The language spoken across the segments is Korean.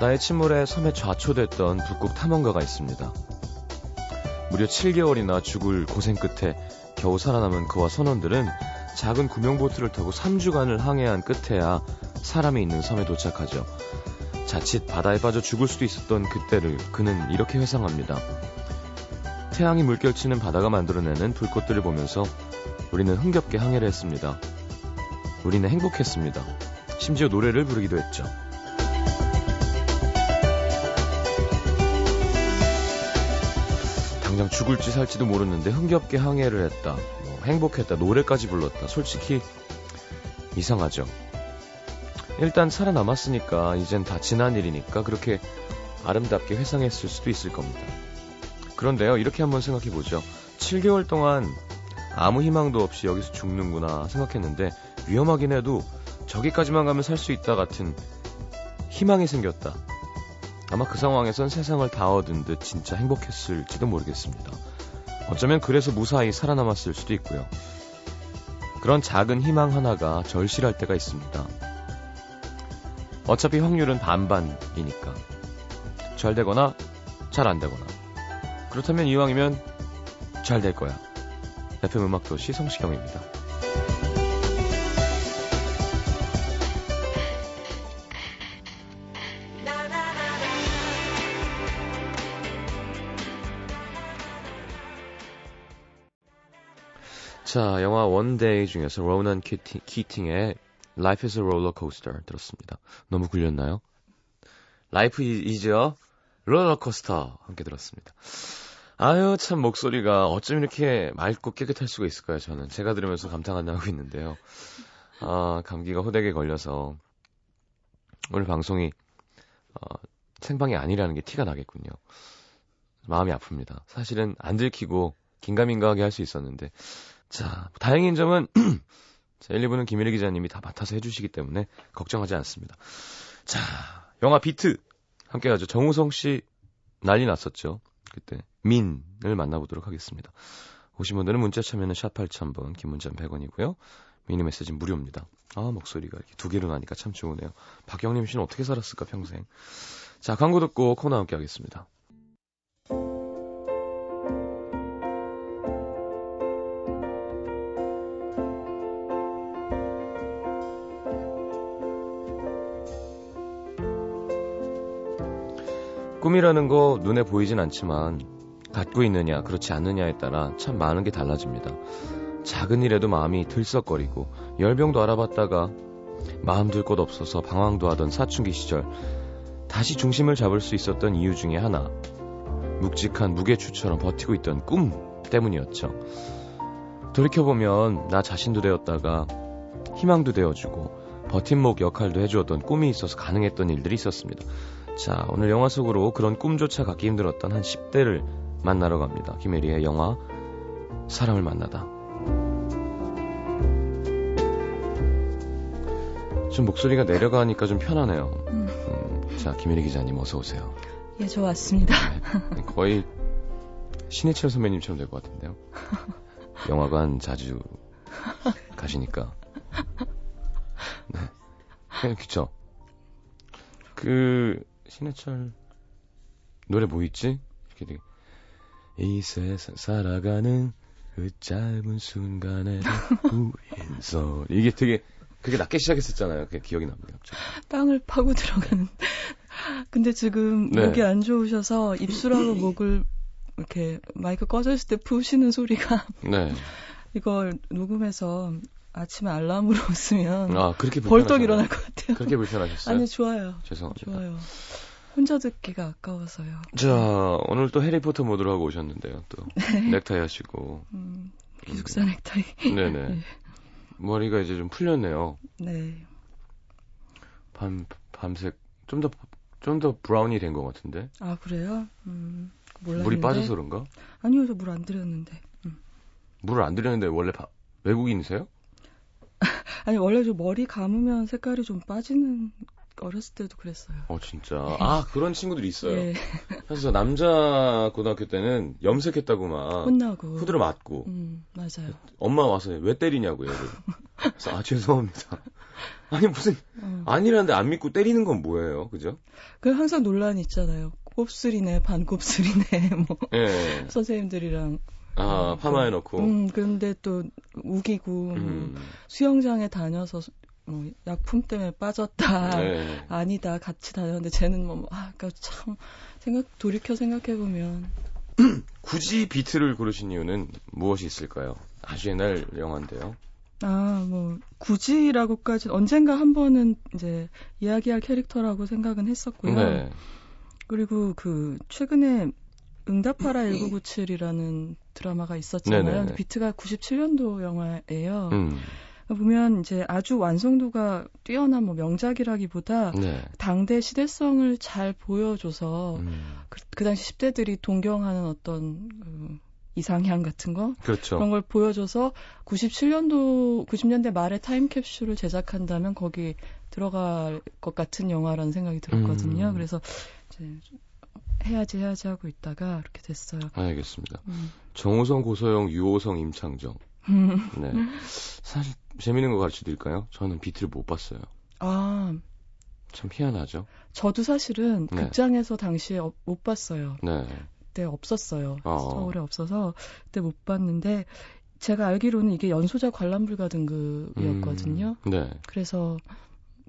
바다의 침몰에 섬에 좌초됐던 북극 탐험가가 있습니다. 무려 7개월이나 죽을 고생 끝에 겨우 살아남은 그와 선원들은 작은 구명보트를 타고 3주간을 항해한 끝에야 사람이 있는 섬에 도착하죠. 자칫 바다에 빠져 죽을 수도 있었던 그때를 그는 이렇게 회상합니다. 태양이 물결치는 바다가 만들어내는 불꽃들을 보면서 우리는 흥겹게 항해를 했습니다. 우리는 행복했습니다. 심지어 노래를 부르기도 했죠. 당장 죽을지 살지도 모르는데 흥겹게 항해를 했다. 뭐 행복했다. 노래까지 불렀다. 솔직히 이상하죠. 일단 살아남았으니까 이젠 다 지난 일이니까 그렇게 아름답게 회상했을 수도 있을 겁니다. 그런데요, 이렇게 한번 생각해 보죠. 7개월 동안 아무 희망도 없이 여기서 죽는구나 생각했는데 위험하긴 해도 저기까지만 가면 살 수 있다 같은 희망이 생겼다. 아마 그 상황에선 세상을 다 얻은 듯 진짜 행복했을지도 모르겠습니다. 어쩌면 그래서 무사히 살아남았을 수도 있고요. 그런 작은 희망 하나가 절실할 때가 있습니다. 어차피 확률은 반반이니까. 잘 되거나 잘 안 되거나. 그렇다면 이왕이면 잘 될 거야. FM 음악도시 성시경입니다. 자, 영화 One Day 중에서 로난 키팅, 키팅의 Life is a roller coaster 들었습니다. 너무 굴렸나요? Life is a roller coaster 함께 들었습니다. 아유, 참 목소리가 어쩜 이렇게 맑고 깨끗할 수가 있을까요, 저는. 제가 들으면서 감탄하고 있는데요. 아, 감기가 호되게 걸려서 오늘 방송이 어, 생방이 아니라는 게 티가 나겠군요. 마음이 아픕니다. 사실은 안 들키고 긴가민가하게 할 수 있었는데 자, 다행인 점은 자, 1, 2부는 김일희 기자님이 다 맡아서 해주시기 때문에 걱정하지 않습니다. 자, 영화 비트 함께 하죠. 정우성 씨 난리 났었죠. 그때 민을 만나보도록 하겠습니다. 오신 분들은 문자 참여는 샵 8000번, 긴 문자는 100원이고요. 미니 메시지 무료입니다. 아, 목소리가 이렇게 두 개로 나니까 참 좋으네요. 박영림 씨는 어떻게 살았을까, 평생. 자, 광고 듣고 코너 함께 하겠습니다. 꿈이라는 거 눈에 보이진 않지만 갖고 있느냐 그렇지 않느냐에 따라 참 많은 게 달라집니다. 작은 일에도 마음이 들썩거리고 열병도 알아봤다가 마음 들 곳 없어서 방황도 하던 사춘기 시절 다시 중심을 잡을 수 있었던 이유 중에 하나 묵직한 무게추처럼 버티고 있던 꿈 때문이었죠. 돌이켜보면 나 자신도 되었다가 희망도 되어주고 버팀목 역할도 해주었던 꿈이 있어서 가능했던 일들이 있었습니다. 자, 오늘 영화 속으로 그런 꿈조차 갖기 힘들었던 한 10대를 만나러 갑니다. 김혜리의 영화 사람을 만나다. 좀 목소리가 내려가니까 좀 편하네요. 음. 음, 자, 김혜리 기자님 어서 오세요. 예, 저 왔습니다. 네, 거의 신해철 선배님처럼 될 것 같은데요. 영화관 자주 가시니까. 네. 그냥 그쵸. 그 신해철 노래 뭐 있지? 이렇게 되게 이 세상 살아가는 그 짧은 순간에 우인서 이게 되게 그게 낮게 시작했었잖아요. 그게 기억이 납니다. 갑자기. 땅을 파고 들어가는. 근데 지금 네. 목이 안 좋으셔서 입술하고 목을 이렇게 마이크 꺼져 있을 때 푸시는 소리가 네. 이걸 녹음해서 아침에 알람으로 웃으면 아, 그렇게 벌떡 일어날 것 같아요. 그렇게 불편하셨어요? 아니 좋아요. 죄송합니다. 좋아요. 혼자 듣기가 아까워서요. 자 오늘 또 해리포터 모드로 하고 오셨는데요. 또 네. 넥타이 하시고 음, 기숙사 넥타이. 네네. 네. 머리가 이제 좀 풀렸네요. 네. 밤 밤색 좀 더 좀 더 brown이 된 것 같은데. 아 그래요? 음, 몰랐는데. 물이 빠져서 그런가? 아니요, 저 물 안 들였는데. 음. 물을 안 들였는데 원래 바, 외국인이세요? 아니 원래 좀 머리 감으면 색깔이 좀 빠지는 어렸을 때도 그랬어요. 어 진짜 네. 아 그런 친구들이 있어요. 네. 사실 남자 고등학교 때는 염색했다고 막 혼나고 후드려 맞고. 음 맞아요. 엄마 와서 왜 때리냐고 얘를. 그래서 아 죄송합니다. 아니 무슨 어. 아니라는데 안 믿고 때리는 건 뭐예요, 그죠? 그 항상 논란이 있잖아요. 곱슬이네, 반곱슬이네, 뭐 예. 선생님들이랑 아 파마해 놓고. 음, 근데 또 우기고 뭐 음. 뭐 수영장에 다녀서 뭐 약품 때문에 빠졌다. 네. 아니다. 같이 다녔는데 쟤는 뭐 아, 그러니까 참 생각 돌이켜 생각해 보면 굳이 비트를 고르신 이유는 무엇이 있을까요? 아주 옛날 영화인데요. 아, 뭐 굳이라고까지 언젠가 한 번은 이제 이야기할 캐릭터라고 생각은 했었고요. 네. 그리고 그 최근에 응답하라 1997이라는 드라마가 있었잖아요. 비트가 97년도 영화예요. 음. 보면 이제 아주 완성도가 뛰어난 뭐 명작이라기보다 네. 당대 시대성을 잘 보여줘서 음. 그, 그, 당시 10대들이 동경하는 어떤 그 이상향 같은 거 그렇죠. 그런 걸 보여줘서 97년도 90년대 말에 타임캡슐을 제작한다면 거기 들어갈 것 같은 영화라는 생각이 들었거든요. 음. 그래서 이제 해야지 해야지 하고 있다가 이렇게 됐어요. 알겠습니다. 음. 정우성, 고소영, 유호성, 임창정. 네. 사실 재밌는 거 가르쳐 드릴까요? 저는 비트를 못 봤어요. 아. 참 희한하죠. 저도 사실은 네. 극장에서 당시에 못 봤어요. 네. 그때 없었어요. 어. 서울에 없어서 그때 못 봤는데 제가 알기로는 이게 연소자 관람 불가 등급이었거든요. 음, 네. 그래서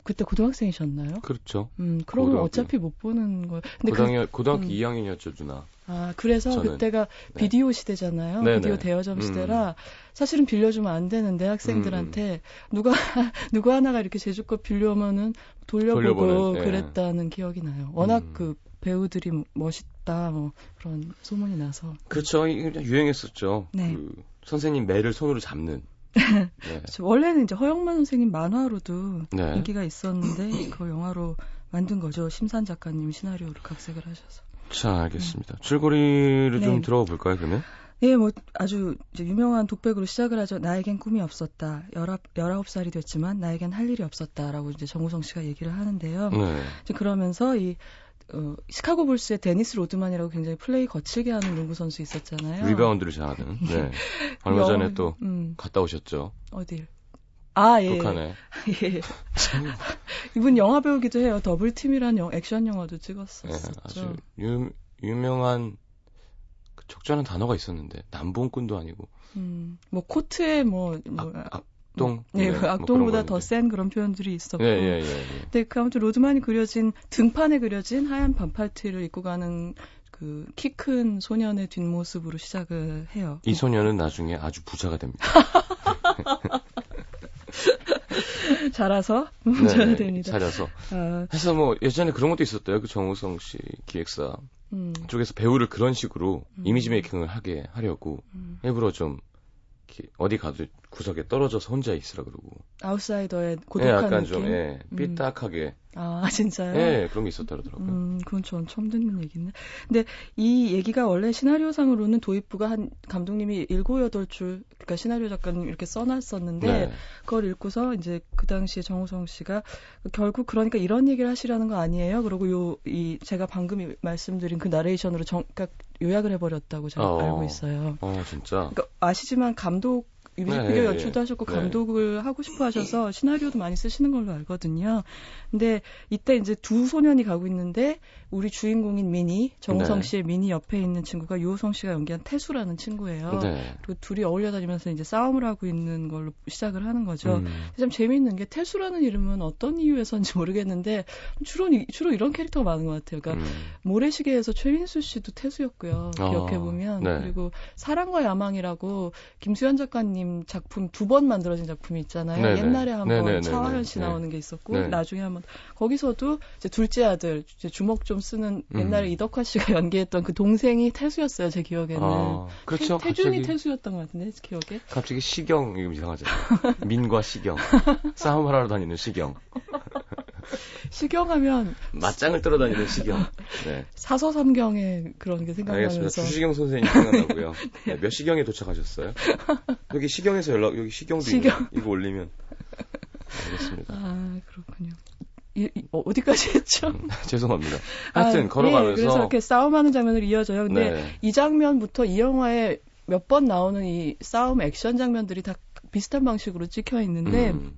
그때 고등학생이셨나요? 그렇죠. 음, 그러면 고등학교. 어차피 못 보는 거. 근데 고등학교, 그, 고등학교 음. 2학년이었죠, 누나. 아, 그래서 저는. 그때가 네. 비디오 시대잖아요. 네네. 비디오 대여점 음. 시대라 사실은 빌려주면 안 되는데 학생들한테 음. 누가 누구 하나가 이렇게 제주껏 빌려오면은 돌려보고 돌려보는, 네. 그랬다는 기억이 나요. 워낙 음. 그 배우들이 멋있다 뭐 그런 소문이 나서. 그렇죠. 유행했었죠. 네. 그 선생님 매를 손으로 잡는. 네. 원래는 이제 허영만 선생님 만화로도 네. 인기가 있었는데 그 영화로 만든 거죠. 심산 작가님 시나리오를 각색을 하셔서. 자, 알겠습니다. 네. 줄거리를 네. 좀 들어볼까요, 가 그러면? 예, 뭐 아주 유명한 독백으로 시작을 하죠. 나에겐 꿈이 없었다. 19, 살이 됐지만 나에겐 할 일이 없었다라고 이제 정우성 씨가 얘기를 하는데요. 네. 이제 그러면서 이 어, 시카고 불스의 데니스 로드만이라고 굉장히 플레이 거칠게 하는 농구 선수 있었잖아요. 리바운드를 잘하는. 네. 얼마 전에 또 음. 갔다 오셨죠. 어딜? 아, 예. 북한에. 예. 이분 영화 배우기도 해요. Double Team이라는 액션 영화도 찍었었죠. 네, 아주 유, 유명한 그 적절한 단어가 있었는데 난봉꾼도 아니고. 음, 뭐 코트에 뭐, 뭐 악, 악, 악동. 네, 네그 악동보다 뭐 더 센 그런 표현들이 있었고. 예, 예, 예, 예. 근데 그 아무튼 로드만이 그려진 등판에 그려진 하얀 반팔티를 입고 가는 그 키 큰 소년의 뒷모습으로 시작을 해요. 이 소년은 나중에 아주 부자가 됩니다. 자라서 네, 됩니다. 자라서. 아. 해서 뭐 예전에 그런 것도 있었대요. 그 정우성 씨 기획사 음. 쪽에서 배우를 그런 식으로 음. 이미지 메이킹을 하게 하려고 음. 일부러 좀 어디 가도 구석에 떨어져서 혼자 있으라 그러고. 아웃사이더의 고독한 네, 약간 느낌? 좀 예, 음. 삐딱하게 아, 진짜요? 네, 그런 게 있었다 그러더라고요. 음, 그건 전 처음 듣는 얘기네. 근데 이 얘기가 원래 시나리오상으로는 도입부가 한 감독님이 7, 8줄, 그러니까 시나리오 작가님 이렇게 써 놨었는데, 네. 그걸 읽고서 이제 그 당시에 정우성 씨가 결국 그러니까 이런 얘기를 하시라는 거 아니에요? 그리고 요, 이, 제가 방금 말씀드린 그 나레이션으로 정, 그러니까 요약을 해 버렸다고 제가 어, 알고 있어요. 어, 진짜? 그러니까 아시지만 감독 뮤직비디오 네, 연출도 하셨고 네. 감독을 하고 싶어 하셔서 시나리오도 많이 쓰시는 걸로 알거든요. 근데 이때 이제 두 소년이 가고 있는데 우리 주인공인 미니 정우성 네. 씨의 미니 옆에 있는 친구가 유호성 씨가 연기한 태수라는 친구예요. 네. 그리고 둘이 어울려 다니면서 이제 싸움을 하고 있는 걸로 시작을 하는 거죠. 음. 참 재미있는 게 태수라는 이름은 어떤 이유에서인지 모르겠는데 주로 주로 이런 캐릭터가 많은 것 같아요. 그러니까 음. 모래시계에서 최민수 씨도 태수였고요. 아, 기억해 보면 네. 그리고 사랑과 야망이라고 김수현 작가님 작품 두 번 만들어진 작품이 있잖아요. 네네. 옛날에 한번 차화연 씨 나오는 게 있었고 네. 나중에 한번 거기서도 이제 둘째 아들 이제 주먹 좀 쓰는 음. 옛날에 이덕화 씨가 연기했던 그 동생이 태수였어요 제 기억에는. 아, 그렇죠. 태, 준이 태수였던 것 같은데 기억에. 갑자기 시경 이거 이상하잖아요. 민과 시경 싸움을 하러 다니는 시경. 시경하면 맞짱을 떨어 다니는 시경. 네. 사서삼경의 그런 게 생각나면서. 알겠습니다. 주시경 선생님 생각나고요. 네. 몇 시경에 도착하셨어요? 여기 시경에서 연락 여기 시경도 시경. 이거 올리면 알겠습니다. 아 그렇군요. 이, 이, 어, 어디까지 했죠? 죄송합니다. 하여튼 아, 걸어가면서 네, 그래서 이렇게 싸움하는 장면으로 이어져요. 근데 네. 이 장면부터 이 영화에 몇 번 나오는 이 싸움 액션 장면들이 다 비슷한 방식으로 찍혀 있는데 음.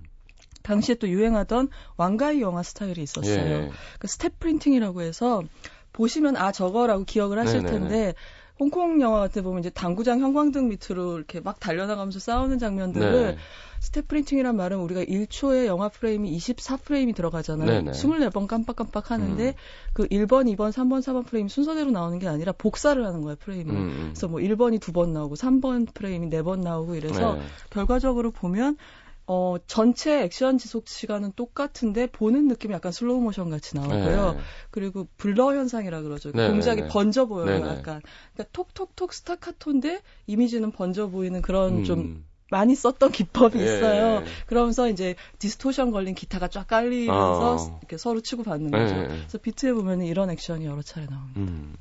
당시에 또 유행하던 왕가위 영화 스타일이 있었어요. 예. 그러니까 step printing이라고 해서 보시면 아 저거라고 기억을 하실 네네네. 텐데 홍콩 영화 같은 보면 이제 당구장 형광등 밑으로 이렇게 막 달려나가면서 싸우는 장면들을 네. step printing이란 말은 우리가 1초에 영화 프레임이 24프레임이 들어가잖아요. 네네. 24번 깜빡깜빡 하는데 음. 그 1번, 2번, 3번, 4번 프레임 순서대로 나오는 게 아니라 복사를 하는 거예요, 프레임을. 음. 음. 그래서 뭐 1번이 두 번 나오고 3번 프레임이 네 번 나오고 이래서 네. 결과적으로 보면 어, 전체 액션 지속 시간은 똑같은데 보는 느낌이 약간 슬로우 모션 같이 나오고요. 네. 그리고 blur 현상이라 그러죠. 네, 동작이 네, 네. 번져 보여요, 네, 네. 약간. 그러니까 톡톡톡 스타카토인데 이미지는 번져 보이는 그런 음. 좀 많이 썼던 기법이 예. 있어요. 그러면서 이제 distortion 걸린 기타가 쫙 깔리면서 어. 이렇게 서로 치고 받는 거죠. 예. 그래서 비트에 보면 이런 액션이 여러 차례 나옵니다. 음.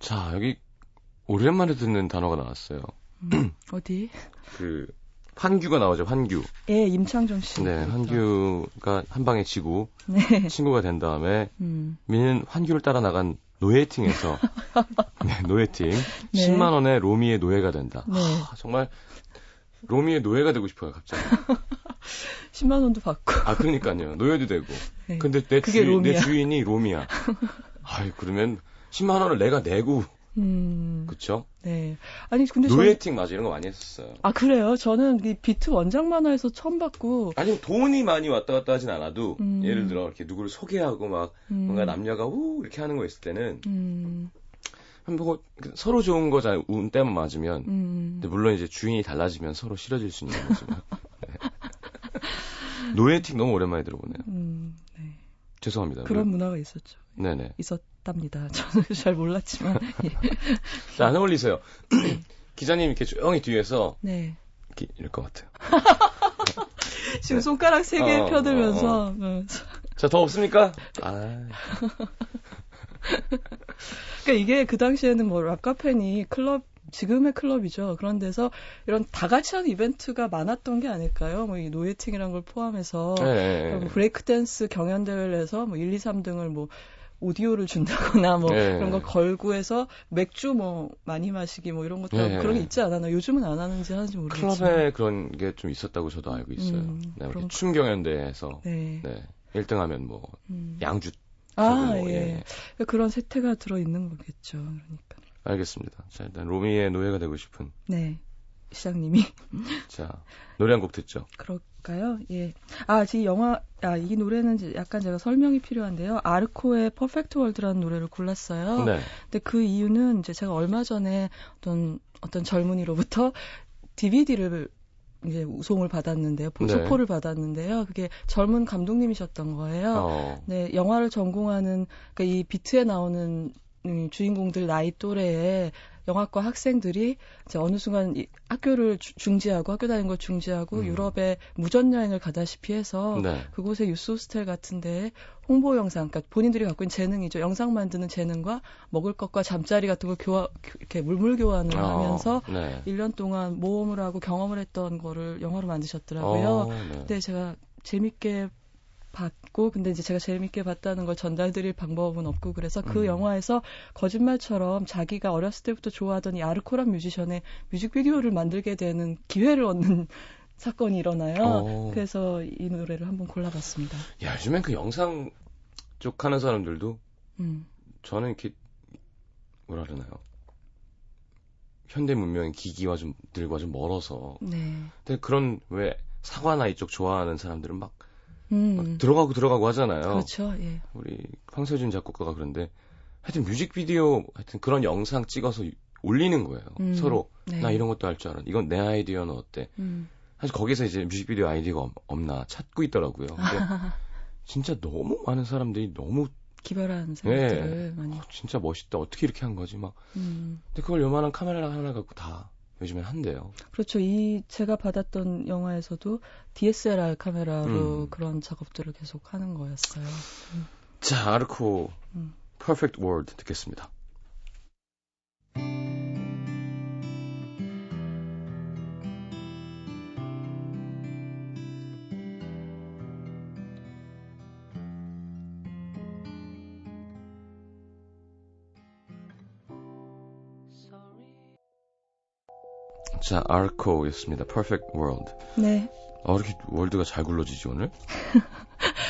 자, 여기 오랜만에 듣는 단어가 나왔어요. 음, 어디? 그 환규가 나오죠. 환규. 예, 임창정 씨. 네, 환규가 한 방에 지고 네. 친구가 된 다음에 음. 민은 환규를 따라 나간 노예팅에서 네, 노예팅 네. 10만 원에 로미의 노예가 된다. 네. 하, 정말 로미의 노예가 되고 싶어요, 갑자기. 10만 원도 받고. 아, 그러니까요. 노예도 되고. 네. 근데 내, 주인, 내 주인이 로미야. 아이, 그러면 10만 원을 내가 내고 음. 그쵸? 네. 아니, 근데 노예팅 맞아 이런 거 많이 했었어요. 아, 그래요? 저는 이 비트 원작 만화에서 처음 봤고. 아니, 돈이 많이 왔다 갔다 하진 않아도, 음. 예를 들어, 이렇게 누구를 소개하고 막, 음. 뭔가 남녀가 우, 이렇게 하는 거 있을 때는, 음. 한번 서로 좋은 거잖아요. 운 때만 맞으면. 음. 근데 물론 이제 주인이 달라지면 서로 싫어질 수 있는 거지만. 네. 노예팅 너무 오랜만에 들어보네요. 음, 네. 죄송합니다. 그런 문화가 있었죠. 네네. 있었 답니다. 저는 잘 몰랐지만. 예. 자, 안 어울리세요. 기자님 이렇게 조용히 뒤에서. 네. 이렇게 이럴 것 같아요. 지금 손가락 세개 어, 펴들면서. 어, 어. 자, 더 없습니까? 아. 그러니까 이게 그 당시에는 뭐 락카페니 클럽 지금의 클럽이죠. 그런 데서 이런 다 같이 하는 이벤트가 많았던 게 아닐까요? 뭐 이 노예팅이란 걸 포함해서 네. 뭐 브레이크 댄스 경연 대회를 해서 뭐 1, 2, 3등을 뭐 오디오를 준다거나 뭐 네. 그런 거 걸고 해서 맥주 뭐 많이 마시기 뭐 이런 것도 네. 그런 게 있지 않았나 요즘은 안 하는지 하는지 모르겠지만 클럽에 그런 게 좀 있었다고 저도 알고 있어요. 음, 네, 춤 경연대회에서 네. 네. 1등하면 뭐 음. 양주 아, 뭐, 예. 예. 그런 세태가 들어 있는 거겠죠. 그러니까. 알겠습니다. 자, 일단 로미의 노예가 되고 싶은. 네. 시장님이. 자, 노래 한 곡 듣죠. 그 럴까요? 예. 아, 이 영화, 아, 이 노래는 약간 제가 설명이 필요한데요. 아르코의 퍼펙트 월드라는 노래를 골랐어요. 네. 근데 그 이유는 이제 제가 얼마 전에 어떤, 어떤 젊은이로부터 DVD를 이제 우송을 받았는데요. 소포를 네. 받았는데요. 그게 젊은 감독님이셨던 거예요. 어. 네, 영화를 전공하는 그러니까 이 비트에 나오는 음, 주인공들 나이 또래에 영화과 학생들이 이제 어느 순간 이 학교를 주, 중지하고 학교 다니는 걸 중지하고 음. 유럽에 무전 여행을 가다시피 해서 네. 그곳에 유스 호스텔 같은데 홍보 영상, 그러니까 본인들이 갖고 있는 재능이죠. 영상 만드는 재능과 먹을 것과 잠자리 같은 걸 교환 이렇게 물물 교환을 어, 하면서 네. 1년 동안 모험을 하고 경험을 했던 거를 영화로 만드셨더라고요. 어, 네. 근데 제가 재밌게 봤고 근데 이제 제가 재밌게 봤다는 걸 전달드릴 방법은 없고 그래서 그 음. 영화에서 거짓말처럼 자기가 어렸을 때부터 좋아하던 이 아르코란 뮤지션의 뮤직비디오를 만들게 되는 기회를 얻는 사건이 일어나요. 어. 그래서 이 노래를 한번 골라봤습니다. 야, 요즘엔 그 영상 쪽 하는 사람들도 음. 저는 이렇게 뭐라 그러나요? 현대 문명의 기기와 좀 들과 좀 멀어서. 네. 근데 그런 왜 사과나 이쪽 좋아하는 사람들은 막 음. 들어가고 들어가고 하잖아요. 그렇죠. 예. 우리 황세준 작곡가가 그런데 하여튼 뮤직비디오 하여튼 그런 영상 찍어서 올리는 거예요. 음. 서로 네. 나 이런 것도 할 줄 알아. 이건 내 아이디어는 어때? 음. 사실 거기서 이제 뮤직비디오 아이디어가 없나 찾고 있더라고요. 근데 진짜 너무 많은 사람들이 너무 기발한 사람들을 네. 많이. 어, 진짜 멋있다. 어떻게 이렇게 한 거지? 막. 음. 근데 그걸 요만한 카메라 하나 갖고 다 요즘엔 한대요. 그렇죠. 이 제가 받았던 영화에서도 DSLR 카메라로 음. 그런 작업들을 계속 하는 거였어요. 음. 자, 아르코 음. Perfect World 듣겠습니다. 자, 아르코였습니다. Perfect World. 네. 어, 이렇게 월드가 잘 굴러지지, 오늘? 네.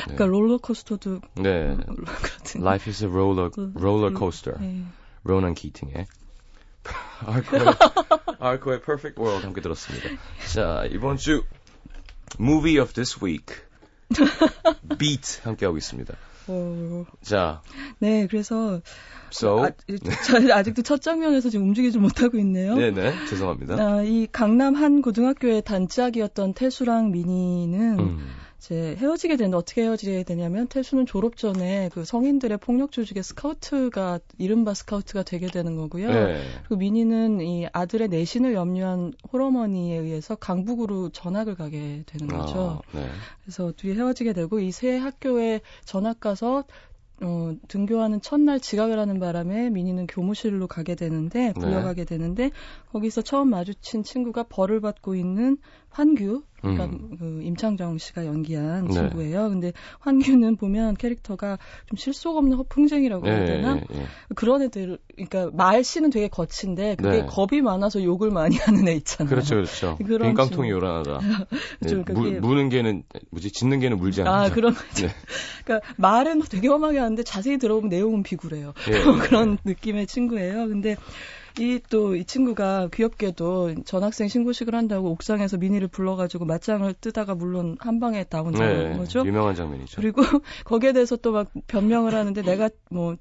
그러니까 롤러코스터도. 네. Life is a roller, roller coaster. 네. 로난 키팅의 아르코의, 아르코의 Perfect World 함께 들었습니다. 자, 이번 주 Movie of this week. Beat 함께하고 있습니다. 어... 자. 네, 그래서 So. 아, 저 아직도 첫 장면에서 지금 움직이지 못하고 있네요. 네 네, 죄송합니다. 아, 이 강남 한 고등학교의 단짝이었던 태수랑 미니는 음. 이제 헤어지게 되는데 어떻게 헤어지게 되냐면 태수는 졸업 전에 그 성인들의 폭력 조직의 스카우트가 이른바 스카우트가 되게 되는 거고요. 네. 그리고 미니는 이 아들의 내신을 염려한 홀어머니에 의해서 강북으로 전학을 가게 되는 거죠. 아, 네. 그래서 둘이 헤어지게 되고 이 새 학교에 전학 가서 어, 등교하는 첫날 지각을 하는 바람에 미니는 교무실로 가게 되는데 불려가게 네. 되는데 거기서 처음 마주친 친구가 벌을 받고 있는 환규 그러니까 음. 그 임창정 씨가 연기한 네. 친구예요. 근데 환규는 보면 캐릭터가 좀 실속 없는 허풍쟁이라고 해야 네, 되나? 네, 네, 그런 애들, 그러니까 말씨는 되게 거친데 그게 네. 겁이 많아서 욕을 많이 하는 애 있잖아요. 그렇죠, 그렇죠. 그런 깡통이 요란하다. 네, 그러니까 무, 무는 개는 뭐지? 짖는 개는 물지 않는다. 아 그런 거죠. 그러니까 말은 되게 험하게 하는데 자세히 들어보면 내용은 비굴해요. 그런 느낌의 친구예요. 근데 이 또이 이 친구가 귀엽게도 전학생 신고식을 한다고 옥상에서 미니를 불러가지고 맞짱을 뜨다가 물론 한 방에 나온 네, 거죠. 유명한 장면이죠. 그리고 거기에 대해서 또 막 변명을 하는데 내가 뭐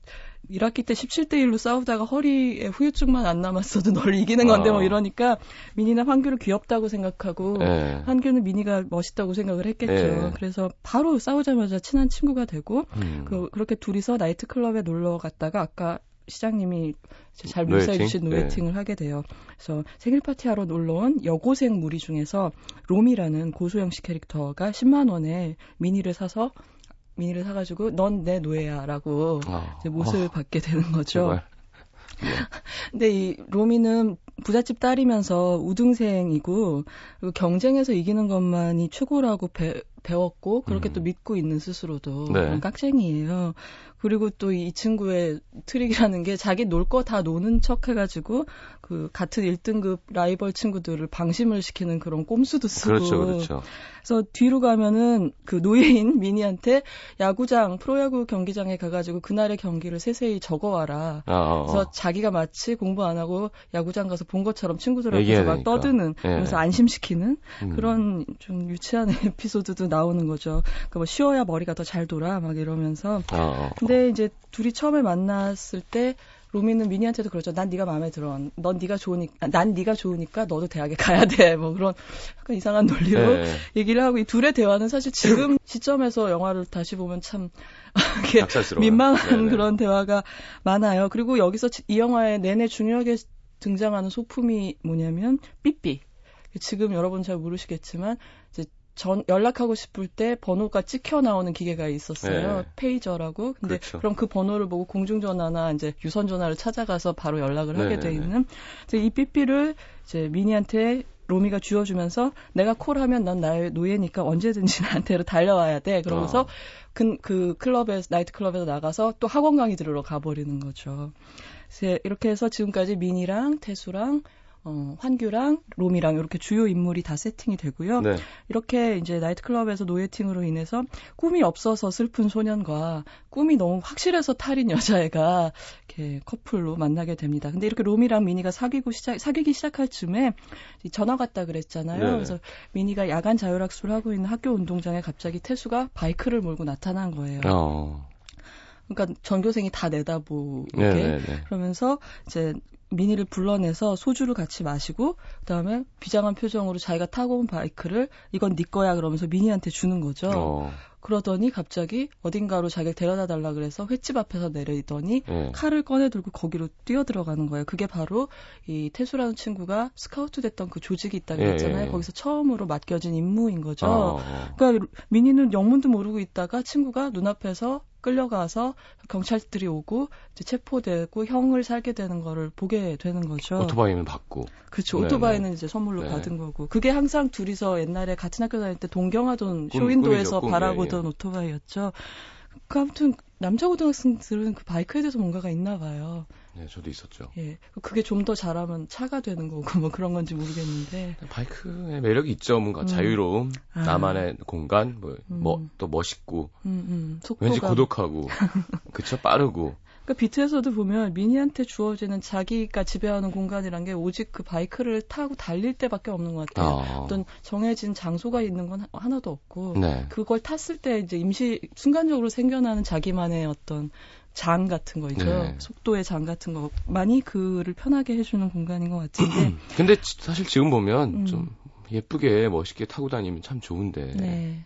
1학기 때 17대 1로 싸우다가 허리에 후유증만 안 남았어도 널 이기는 건데 뭐 아. 이러니까 미니는 환규를 귀엽다고 생각하고 네. 환규는 미니가 멋있다고 생각을 했겠죠. 네. 그래서 바로 싸우자마자 친한 친구가 되고 음. 그, 그렇게 둘이서 나이트클럽에 놀러 갔다가 아까 시장님이 잘 묘사해 주신 노예팅을 네. 하게 돼요. 그래서 생일 파티하러 놀러 온 여고생 무리 중에서 롬이라는 고소영 씨 캐릭터가 10만 원에 미니를 사서 미니를 사가지고 넌 내 노예야라고 아, 못을 아, 받게 되는 거죠. 네. 근데 이 로미는 부잣집 딸이면서 우등생이고 경쟁에서 이기는 것만이 최고라고 배, 배웠고 그렇게 음. 또 믿고 있는 스스로도 네. 깍쟁이에요. 그리고 또 이 친구의 트릭이라는 게 자기 놀 거 다 노는 척 해가지고 그 같은 1등급 라이벌 친구들을 방심을 시키는 그런 꼼수도 쓰고. 그렇죠, 그렇죠. 그래서 뒤로 가면은 그 노예인 미니한테 야구장, 프로야구 경기장에 가가지고 그날의 경기를 세세히 적어와라. 아, 어, 어. 그래서 자기가 마치 공부 안 하고 야구장 가서 본 것처럼 친구들 앞에서 막. 떠드는, 예. 그래서 안심시키는 음. 그런 좀 유치한 에피소드도 나오는 거죠. 그러니까 뭐 쉬어야 머리가 더 잘 돌아 막 이러면서. 아, 어, 근데 이제 둘이 처음에 만났을 때 로미는 미니한테도 그러죠. 난 네가 마음에 들어. 넌 네가 좋으니까 난 네가 좋으니까 너도 대학에 가야 돼. 뭐 그런 약간 이상한 논리로 네. 얘기를 하고 이 둘의 대화는 사실 지금 시점에서 영화를 다시 보면 참 민망한 네네. 그런 대화가 많아요. 그리고 여기서 이 영화의 내내 중요하게 등장하는 소품이 뭐냐면 삐삐. 지금 여러분 잘 모르시겠지만 전 연락하고 싶을 때 번호가 찍혀 나오는 기계가 있었어요. 네. 페이저라고. 근데 그렇죠. 그럼 그 번호를 보고 공중전화나 이제 유선전화를 찾아가서 바로 연락을 네. 하게 돼 있는. 이 삐삐를 이제 미니한테 로미가 쥐어주면서 내가 콜하면 난 나의 노예니까 언제든지 나한테로 달려와야 돼. 그러면서 어. 그, 그 클럽에서 나이트 클럽에서 나가서 또 학원 강의 들으러 가버리는 거죠. 그래서 이렇게 해서 지금까지 미니랑 태수랑 어, 환규랑 롬이랑 이렇게 주요 인물이 다 세팅이 되고요. 네. 이렇게 이제 나이트클럽에서 노예팅으로 인해서 꿈이 없어서 슬픈 소년과 꿈이 너무 확실해서 탈인 여자애가 이렇게 커플로 만나게 됩니다. 근데 이렇게 롬이랑 미니가 사귀고 시작, 사귀기 시작할 쯤에 전화 갔다 그랬잖아요. 네. 그래서 미니가 야간 자율학습을 하고 있는 학교 운동장에 갑자기 태수가 바이크를 몰고 나타난 거예요. 어. 그러니까 전교생이 다 내다보게 네, 네, 네. 그러면서 이제 미니를 불러내서 소주를 같이 마시고 그다음에 비장한 표정으로 자기가 타고 온 바이크를 이건 네 거야 그러면서 미니한테 주는 거죠. 어. 그러더니 갑자기 어딘가로 자기를 데려다 달라 그래서 횟집 앞에서 내리더니 네. 칼을 꺼내 들고 거기로 뛰어 들어가는 거예요. 그게 바로 이 태수라는 친구가 스카우트 됐던 그 조직이 있다고 예, 했잖아요. 예. 거기서 처음으로 맡겨진 임무인 거죠. 어. 그러니까 미니는 영문도 모르고 있다가 친구가 눈앞에서 끌려가서 경찰들이 오고 이제 체포되고 형을 살게 되는 거를 보게 되는 거죠. 오토바이는 받고. 그렇죠. 오토바이는 이제 선물로 네. 받은 거고. 그게 항상 둘이서 옛날에 같은 학교 다닐 때 동경하던 쇼윈도에서 꿈이죠, 바라보던 예, 예. 오토바이였죠. 그 아무튼 남자 고등학생들은 그 바이크에 대해서 뭔가가 있나 봐요. 네, 저도 있었죠. 예. 그게 좀 더 잘하면 차가 되는 거고 뭐 그런 건지 모르겠는데. 바이크의 매력이 있죠. 뭔가 음. 자유로움, 아. 나만의 공간, 뭐, 음. 뭐, 또 멋있고, 음, 음. 왠지 고독하고, 그쵸, 빠르고. 그 비트에서도 보면 미니한테 주어지는 자기가 지배하는 공간이란 게 오직 그 바이크를 타고 달릴 때밖에 없는 것 같아요. 아. 어떤 정해진 장소가 있는 건 하나도 없고 네. 그걸 탔을 때 이제 임시 순간적으로 생겨나는 자기만의 어떤 장 같은 거 있죠. 네. 속도의 장 같은 거 많이 그를 편하게 해주는 공간인 것 같은데. 근데 사실 지금 보면 음. 좀 예쁘게 멋있게 타고 다니면 참 좋은데. 네.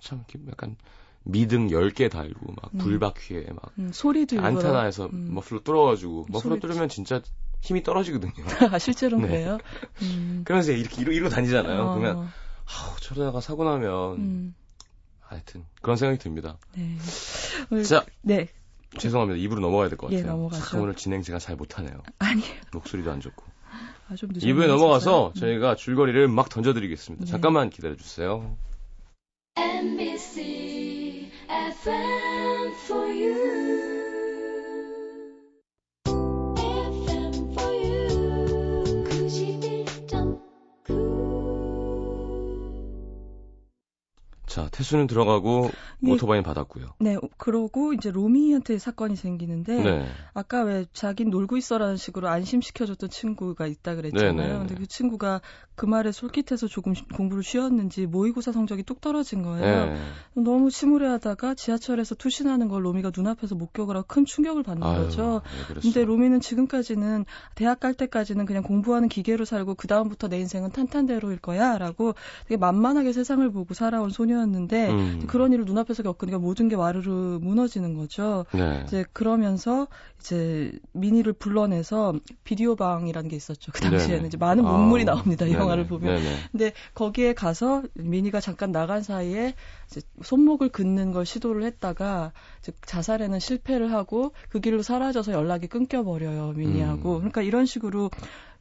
참 약간 미등 10개 달고 막 음. 불바퀴에 막 음, 소리도 안테나에서 음. 머플러 뚫어가지고 머플러 뚫으면 진짜 힘이 떨어지거든요. 아, 실제로 네. 그래요? 음. 그러면서 이렇게 이러, 이러 다니잖아요. 어. 그러면 아우 저러다가 사고 나면 음. 하여튼 그런 생각이 듭니다. 네. 자, 네. 죄송합니다. 입으로 넘어가야 될 것 같아요. 예, 넘어가죠. 오늘 진행 제가 잘 못하네요. 아니요. 목소리도 안 좋고. 아, 좀 2부에 넘어가서 음. 저희가 줄거리를 막 던져드리겠습니다. 네. 잠깐만 기다려주세요. MBC 자, 태수는 들어가고 네. 오토바이는 받았고요. 네, 그러고 이제 로미한테 사건이 생기는데 네. 아까 왜 자긴 놀고 있어라는 식으로 안심시켜줬던 친구가 있다 그랬잖아요. 네, 네, 네. 근데 그 친구가 그 말에 솔깃해서 조금 공부를 쉬었는지 모의고사 성적이 뚝 떨어진 거예요. 네. 너무 침울해하다가 지하철에서 투신하는 걸 로미가 눈앞에서 목격을 하고 큰 충격을 받는 아유, 거죠. 근데 로미는 지금까지는 대학 갈 때까지는 그냥 공부하는 기계로 살고 그 다음부터 내 인생은 탄탄대로일 거야라고 되게 만만하게 세상을 보고 살아온 소년. 꿈이었는데 음. 그런 일을 눈앞에서 겪으니까 모든 게 와르르 무너지는 거죠. 네. 이제 그러면서 이제 미니를 불러내서 비디오 방이라는 게 있었죠. 그 당시에는 네네. 이제 많은 문물이 아. 나옵니다. 이. 영화를 보면. 네네. 근데 거기에 가서 미니가 잠깐 나간 사이에 이제 손목을 긋는 걸 시도를 했다가 이제 자살에는 실패를 하고 그 길로 사라져서 연락이 끊겨 버려요. 미니하고. 음. 그러니까 이런 식으로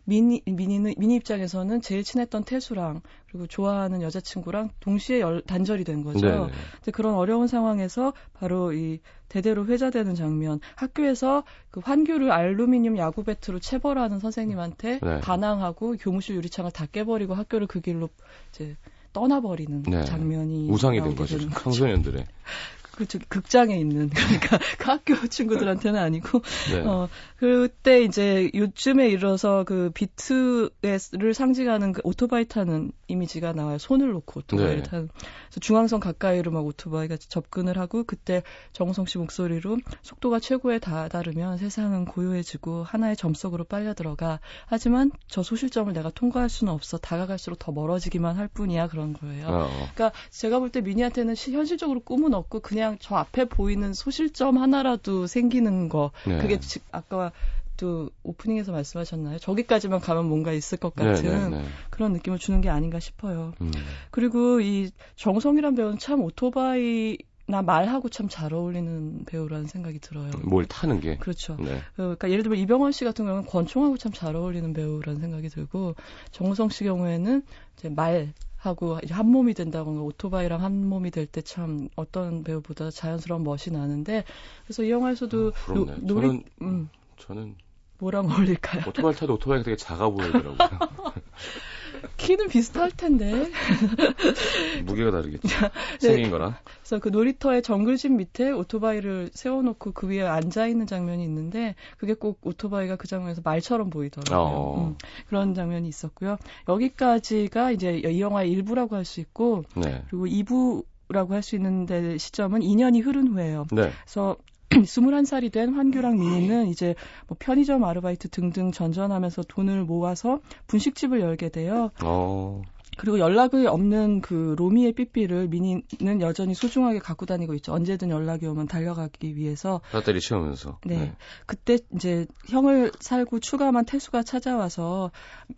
미니, 미니는, 미니 입장에서는 제일 친했던 태수랑 그리고 좋아하는 여자친구랑 동시에 열, 단절이 된 거죠. 네. 근데 그런 어려운 상황에서 바로 이 대대로 회자되는 장면. 학교에서 그 환규를 알루미늄 야구 배트로 체벌하는 선생님한테 네. 반항하고 교무실 유리창을 다 깨버리고 학교를 그 길로 이제 떠나버리는 네. 장면이 우상이 된 거죠. 청소년들의. 그 저기 극장에 있는 그러니까 그 학교 친구들한테는 아니고 네. 어 그때 이제 요즘에 이르러서 그 비트를 상징하는 그 오토바이 타는 이미지가 나와요. 손을 놓고 오토바이를 네. 타는. 그래서 중앙선 가까이로 막 오토바이가 접근을 하고 그때 정우성 씨 목소리로 속도가 최고에 다다르면 세상은 고요해지고 하나의 점속으로 빨려 들어가. 하지만 저 소실점을 내가 통과할 수는 없어. 다가갈수록 더 멀어지기만 할 뿐이야 그런 거예요. 어. 그러니까 제가 볼 때 미니한테는 현실적으로 꿈은 없고 그냥 그냥 저 앞에 보이는 소실점 하나라도 생기는 거. 네. 그게 아까 또 오프닝에서 말씀하셨나요? 저기까지만 가면 뭔가 있을 것 같은 네, 네, 네. 그런 느낌을 주는 게 아닌가 싶어요. 음. 그리고 이 정성이란 배우는 참 오토바이 나 말하고 참 잘 어울리는 배우라는 생각이 들어요. 뭘 타는 게. 그렇죠. 네. 그러니까 예를 들면 이병헌 씨 같은 경우는 권총하고 참 잘 어울리는 배우라는 생각이 들고 정우성 씨 경우에는 이제 말 하고 한 몸이 된다거나 오토바이랑 한 몸이 될 때 참 어떤 배우보다 자연스러운 멋이 나는데 그래서 이 영화에서도 어, 노, 놀이 저는, 음, 저는 뭐랑 어울릴까요? 오토바이 타도 오토바이가 되게 작아 보이더라고요. 키는 비슷할 텐데. 무게가 다르겠죠. 네. 생긴 거랑. 그래서 그 놀이터의 정글짐 밑에 오토바이를 세워놓고 그 위에 앉아 있는 장면이 있는데 그게 꼭 오토바이가 그 장면에서 말처럼 보이더라고요. 어. 음, 그런 장면이 있었고요. 여기까지가 이제 이 영화의 일부라고 할 수 있고 네. 그리고 2부 라고 할 수 있는데 시점은 2년이 흐른 후에요. 네. 그래서 21살이 된 환규랑 미니는 이제 뭐 편의점 아르바이트 등등 전전하면서 돈을 모아서 분식집을 열게 돼요. 어. 그리고 연락이 없는 그 로미의 삐삐를 미니는 여전히 소중하게 갖고 다니고 있죠. 언제든 연락이 오면 달려가기 위해서. 배터리 채우면서. 네. 네. 그때 이제 형을 살고 추가만 태수가 찾아와서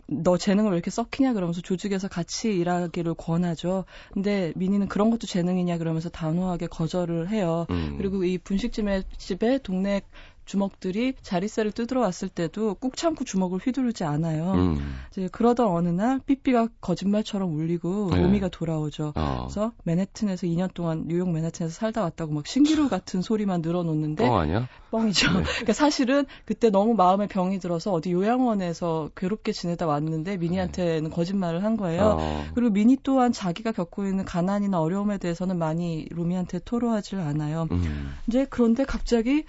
너 재능을 왜 이렇게 썩히냐 그러면서 조직에서 같이 일하기를 권하죠. 근데 미니는 그런 것도 재능이냐 그러면서 단호하게 거절을 해요. 음. 그리고 이 분식집의 집에 동네 주먹들이 자릿세를 뜯으러 왔을 때도 꾹 참고 주먹을 휘두르지 않아요. 음. 이제 그러던 어느 날 삐삐가 거짓말처럼 울리고 네. 로미가 돌아오죠. 어. 그래서 맨해튼에서 2년 동안 뉴욕 맨해튼에서 살다 왔다고 막 신기루 같은 소리만 늘어놓는데 뻥 아니야? 뻥이죠. 네. 그러니까 사실은 그때 너무 마음에 병이 들어서 어디 요양원에서 괴롭게 지내다 왔는데 미니한테는 거짓말을 한 거예요. 어. 그리고 미니 또한 자기가 겪고 있는 가난이나 어려움에 대해서는 많이 로미한테 토로하지 않아요. 음. 이제 그런데 갑자기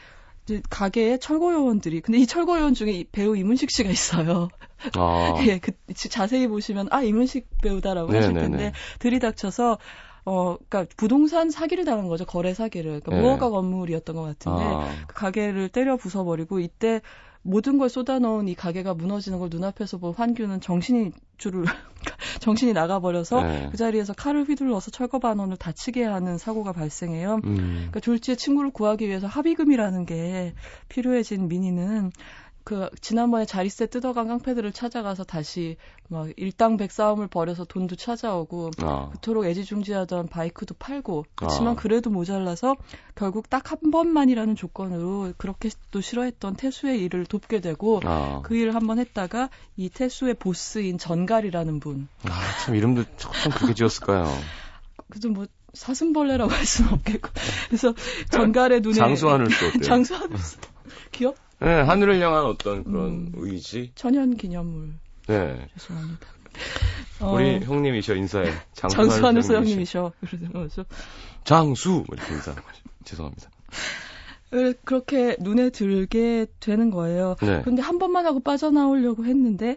가게에 철거 요원들이 근데 이 철거 요원 중에 배우 이문식 씨가 있어요. 아. 예, 그 자세히 보시면 아 이문식 배우다라고 네네네. 하실 텐데 들이닥쳐서 어, 그니까 부동산 사기를 당한 거죠. 거래 사기를. 그러니까 네. 무허가 건물이었던 것 같은데 아. 그 가게를 때려 부숴버리고 이때 모든 걸 쏟아넣은 이 가게가 무너지는 걸 눈앞에서 본 환규는 정신이 줄을 정신이 나가버려서 네. 그 자리에서 칼을 휘둘러서 철거 반원을 다치게 하는 사고가 발생해요. 음. 그러니까 졸지의 친구를 구하기 위해서 합의금이라는 게 필요해진 미니는 그 지난번에 자리세 뜯어간 깡패들을 찾아가서 다시 막 일당백 싸움을 벌여서 돈도 찾아오고 아. 그토록 애지중지하던 바이크도 팔고 그렇지만 아. 그래도 모자라서 결국 딱 한 번만이라는 조건으로 그렇게 또 싫어했던 태수의 일을 돕게 되고 아. 그 일을 한번 했다가 이 태수의 보스인 전갈이라는 분. 아 참 이름도 참 그렇게 지었을까요? 그래도 뭐 사슴벌레라고 할 수는 없겠고 그래서 전갈의 눈에 장수하늘 수 어때요? 장수하늘 수 귀엽 네, 하늘을 향한 어떤 그런 음, 의지. 천연 기념물. 네. 죄송합니다. 우리 어, 형님이셔 인사해. 장수하늘서 형님이셔. 그러죠. 장수 이렇게 인사하는 거죠. 죄송합니다. 그렇게 눈에 들게 되는 거예요. 네. 근데 한 번만 하고 빠져나오려고 했는데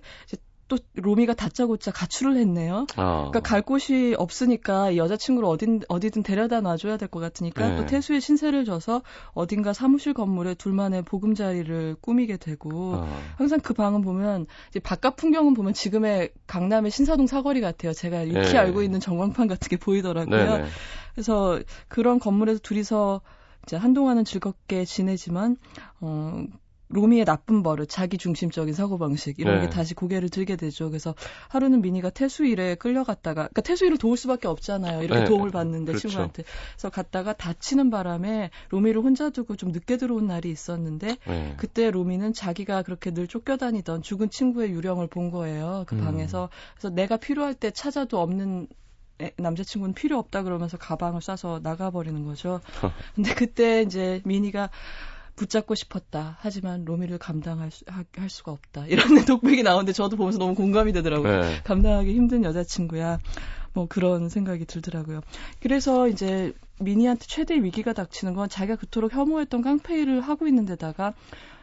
또 로미가 다짜고짜 가출을 했네요. 어. 그러니까 갈 곳이 없으니까 여자친구를 어딘 어디든 데려다 놔줘야 될 것 같으니까 네. 또 태수의 신세를 져서 어딘가 사무실 건물에 둘만의 보금자리를 꾸미게 되고 어. 항상 그 방은 보면 이제 바깥 풍경은 보면 지금의 강남의 신사동 사거리 같아요. 제가 익히 네. 알고 있는 전광판 같은 게 보이더라고요. 네. 네. 그래서 그런 건물에서 둘이서 이제 한동안은 즐겁게 지내지만 어 로미의 나쁜 버릇, 자기 중심적인 사고방식 이런 네. 게 다시 고개를 들게 되죠. 그래서 하루는 미니가 태수 일에 끌려갔다가 그러니까 태수 일을 도울 수밖에 없잖아요. 이렇게 네. 도움을 받는데 그렇죠. 친구한테. 그래서 갔다가 다치는 바람에 로미를 혼자 두고 좀 늦게 들어온 날이 있었는데 네. 그때 로미는 자기가 그렇게 늘 쫓겨다니던 죽은 친구의 유령을 본 거예요. 그 음. 방에서. 그래서 내가 필요할 때 찾아도 없는 남자친구는 필요 없다 그러면서 가방을 싸서 나가버리는 거죠. 근데 그때 이제 미니가 붙잡고 싶었다. 하지만 로미를 감당할 수, 하, 할 수가 없다. 이런 독백이 나오는데 저도 보면서 너무 공감이 되더라고요. 네. 감당하기 힘든 여자친구야. 뭐 그런 생각이 들더라고요. 그래서 이제 미니한테 최대 위기가 닥치는 건 자기가 그토록 혐오했던 깡패 일을 하고 있는 데다가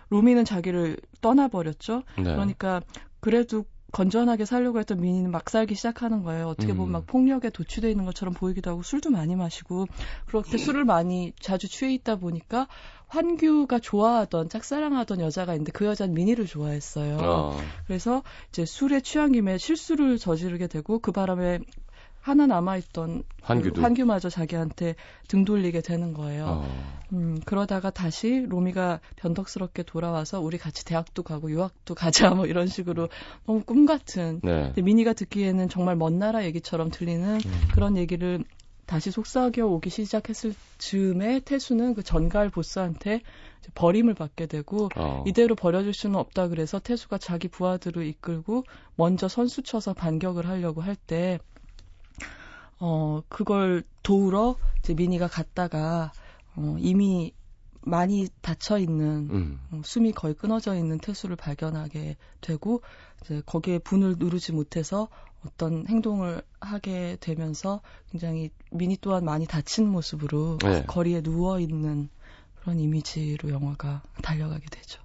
로미는 자기를 떠나버렸죠. 네. 그러니까 그래도 건전하게 살려고 했던 미니는 막 살기 시작하는 거예요. 어떻게 보면 음. 막 폭력에 도취돼 있는 것처럼 보이기도 하고 술도 많이 마시고 그렇게 술을 많이 자주 취해 있다 보니까 환규가 좋아하던 짝사랑하던 여자가 있는데 그 여자는 미니를 좋아했어요. 어. 그래서 이제 술에 취한 김에 실수를 저지르게 되고 그 바람에 하나 남아있던 환규도. 그 환규마저 자기한테 등 돌리게 되는 거예요. 어. 음, 그러다가 다시 로미가 변덕스럽게 돌아와서 우리 같이 대학도 가고 유학도 가자 뭐 이런 식으로 너무 꿈 같은. 네. 미니가 듣기에는 정말 먼 나라 얘기처럼 들리는 음. 그런 얘기를 다시 속삭여 오기 시작했을 즈음에 태수는 그 전갈 보스한테 버림을 받게 되고 어. 이대로 버려줄 수는 없다 그래서 태수가 자기 부하들을 이끌고 먼저 선수 쳐서 반격을 하려고 할 때 어, 그걸 도우러 이제 미니가 갔다가 어, 이미 많이 닫혀 있는 음. 어, 숨이 거의 끊어져 있는 태수를 발견하게 되고 이제 거기에 분을 누르지 못해서 어떤 행동을 하게 되면서 굉장히 미니 또한 많이 다친 모습으로 네. 거리에 누워 있는 그런 이미지로 영화가 달려가게 되죠.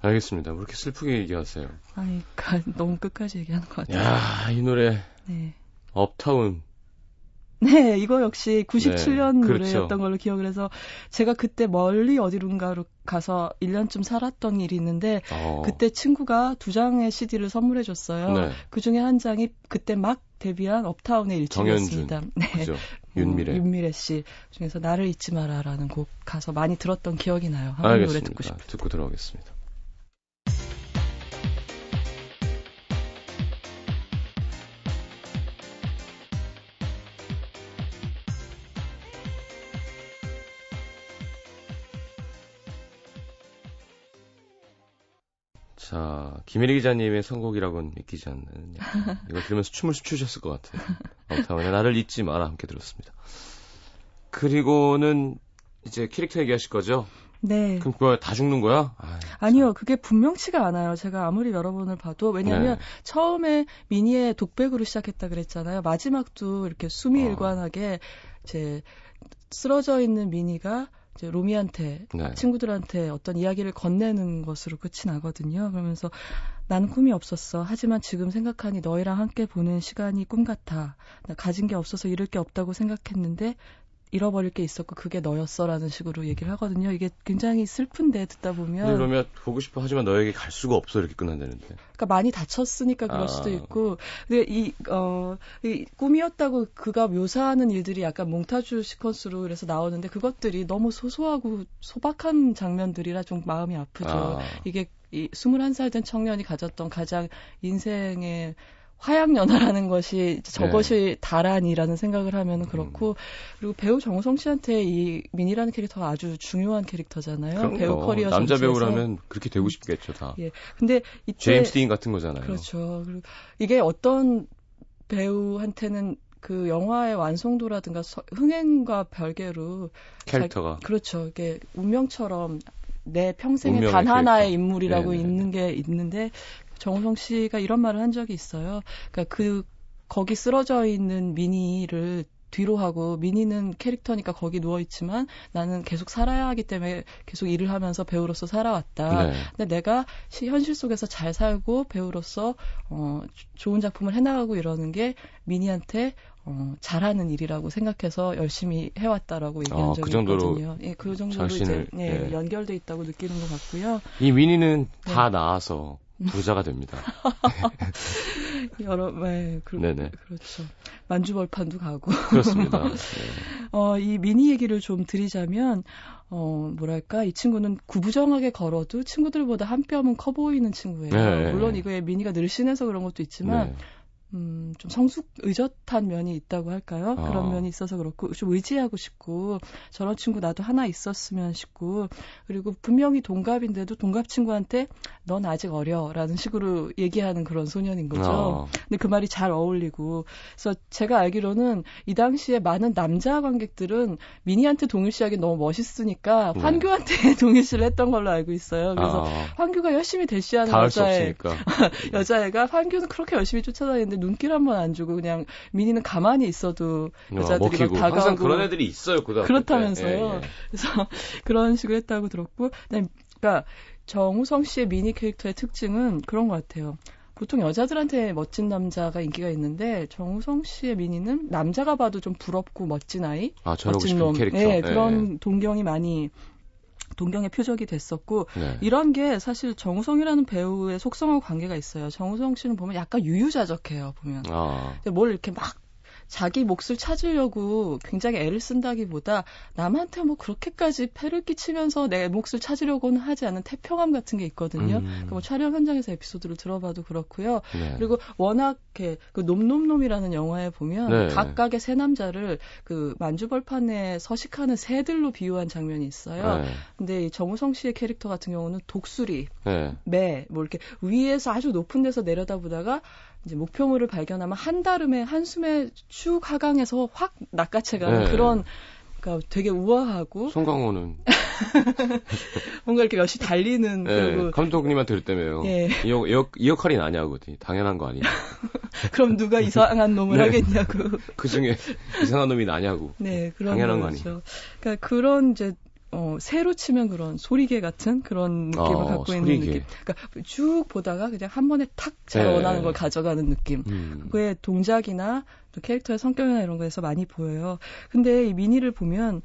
알겠습니다. 왜 이렇게 슬프게 얘기하세요? 아니, 너무 끝까지 얘기하는 것 같아요. 야, 이 노래. 네. 업타운 네, 이거 역시 97년 네, 그렇죠. 노래였던 걸로 기억을 해서 제가 그때 멀리 어디론가로 가서 1년쯤 살았던 일이 있는데 어. 그때 친구가 두 장의 CD를 선물해 줬어요. 네. 그 중에 한 장이 그때 막 데뷔한 업타운의 일집이었습니다. 네. 그죠. 윤미래. 음, 윤미래 씨 중에서 나를 잊지 마라라는 곡 가서 많이 들었던 기억이 나요. 한번 노래 듣고 싶어요. 듣고 들어오겠습니다. 자, 김혜리 기자님의 선곡이라고는 믿기지 않는. 이거 들으면서 춤을 추셨을 것 같아요. 업타운의 나를 잊지 마라 함께 들었습니다. 그리고는 이제 캐릭터 얘기하실 거죠? 네. 그럼 그거 다 죽는 거야? 아이, 니요 그게 분명치가 않아요. 제가 아무리 여러 번을 봐도 왜냐하면 네. 처음에 미니의 독백으로 시작했다 그랬잖아요. 마지막도 이렇게 수미일관하게 어. 이제 쓰러져 있는 미니가 이제 로미한테 네. 친구들한테 어떤 이야기를 건네는 것으로 끝이 나거든요. 그러면서 나는 꿈이 없었어. 하지만 지금 생각하니 너희랑 함께 보낸 시간이 꿈 같아. 나 가진 게 없어서 잃을 게 없다고 생각했는데 잃어버릴 게 있었고 그게 너였어라는 식으로 얘기를 하거든요. 이게 굉장히 슬픈데 듣다 보면 그러면 보고 싶어 하지만 너에게 갈 수가 없어 이렇게 끝난다는데. 그러니까 많이 다쳤으니까 그럴 아. 수도 있고 근데 이 어, 이 꿈이었다고 그가 묘사하는 일들이 약간 몽타주 시퀀스로 그래서 나오는데 그것들이 너무 소소하고 소박한 장면들이라 좀 마음이 아프죠. 아. 이게 이 21살 된 청년이 가졌던 가장 인생의 화양연화라는 것이 저것이 네. 다란이라는 생각을 하면 은 그렇고 음. 그리고 배우 정우성 씨한테 이 민이라는 캐릭터가 아주 중요한 캐릭터잖아요. 배우 커리어 남자 전체에서. 배우라면 그렇게 되고 싶겠죠 다. 예. 근데 이때 제임스 딘 같은 거잖아요. 그렇죠. 그리고 이게 어떤 배우한테는 그 영화의 완성도라든가 서, 흥행과 별개로 캐릭터가 자, 그렇죠. 이게 운명처럼 내 평생에 단 하나의 인물이라고 네네. 있는 게 있는데 정우성 씨가 이런 말을 한 적이 있어요. 그러니까 그 거기 쓰러져 있는 미니를 뒤로 하고 미니는 캐릭터니까 거기 누워 있지만 나는 계속 살아야 하기 때문에 계속 일을 하면서 배우로서 살아왔다. 네. 근데 내가 시, 현실 속에서 잘 살고 배우로서 어 좋은 작품을 해 나가고 이러는 게 미니한테 어, 잘하는 일이라고 생각해서 열심히 해왔다라고 얘기한 어, 적이 그 있거든요. 예, 그 정도로 자신을, 이제 예, 예. 연결돼 있다고 느끼는 것 같고요. 이 미니는 네. 다 나아서 부자가 됩니다. 여러, 네, 그, 네네. 그렇죠. 만주벌판도 가고. 그렇습니다. 네. 어, 이 미니 얘기를 좀 드리자면, 어, 뭐랄까, 이 친구는 구부정하게 걸어도 친구들보다 한 뼘은 커 보이는 친구예요. 네. 물론 이거에 미니가 늘씬해서 그런 것도 있지만, 네. 음, 좀 성숙 의젓한 면이 있다고 할까요? 아. 그런 면이 있어서 그렇고 좀 의지하고 싶고 저런 친구 나도 하나 있었으면 싶고 그리고 분명히 동갑인데도 동갑 친구한테 넌 아직 어려 라는 식으로 얘기하는 그런 소년인 거죠. 아. 근데 그 말이 잘 어울리고 그래서 제가 알기로는 이 당시에 많은 남자 관객들은 미니한테 동일시하기 너무 멋있으니까 네. 환규한테 동일시를 했던 걸로 알고 있어요. 그래서 아. 환규가 열심히 대시하는 여자애 여자애가 환규는 그렇게 열심히 쫓아다니는데 눈길 한 번 안 주고 그냥 미니는 가만히 있어도 어, 여자들이 어, 막 다가오고 항상 그런 애들이 있어요 그렇다면서요. 예, 예. 그래서 그런 식으로 했다고 들었고, 그러니까 정우성 씨의 미니 캐릭터의 특징은 그런 것 같아요. 보통 여자들한테 멋진 남자가 인기가 있는데 정우성 씨의 미니는 남자가 봐도 좀 부럽고 멋진 아이, 아, 멋진 놈, 캐릭터. 네, 그런 네. 동경이 많이 동경의 표적이 됐었고 네. 이런 게 사실 정우성이라는 배우의 속성하고 관계가 있어요. 정우성 씨는 보면 약간 유유자적해요. 보면 아. 뭘 이렇게 막 자기 몫을 찾으려고 굉장히 애를 쓴다기보다 남한테 뭐 그렇게까지 패를 끼치면서 내 몫을 찾으려고는 하지 않은 태평함 같은 게 있거든요. 음. 그러니까 뭐 촬영 현장에서 에피소드를 들어봐도 그렇고요. 네. 그리고 워낙 그 놈놈놈이라는 영화에 보면 네. 각각의 새 남자를 그 만주벌판에 서식하는 새들로 비유한 장면이 있어요. 네. 근데 이 정우성 씨의 캐릭터 같은 경우는 독수리, 네. 매, 뭐 이렇게 위에서 아주 높은 데서 내려다보다가 이제 목표물을 발견하면 한달음에 한숨에 쭉 하강해서 확 낚아채가는 네. 그런 그러니까 되게 우아하고 송강호는 뭔가 이렇게 열심히 달리는 네, 그리고 감독님한테 그랬다며요. 예. 이, 역, 이 역할이 나냐고 당연한 거 아니냐. 그럼 누가 이상한 놈을 네. 하겠냐고. 그 중에 이상한 놈이 나냐고. 네, 그런 당연한 거죠. 그러니까 그런 이제 어, 새로 치면 그런 소리개 같은 그런 느낌을 어, 갖고 소리개. 있는 느낌. 그러니까 쭉 보다가 그냥 한 번에 탁잘 네. 원하는 걸 가져가는 느낌. 음. 그게 동작이나 또 캐릭터의 성격이나 이런 거에서 많이 보여요. 근데 이 미니를 보면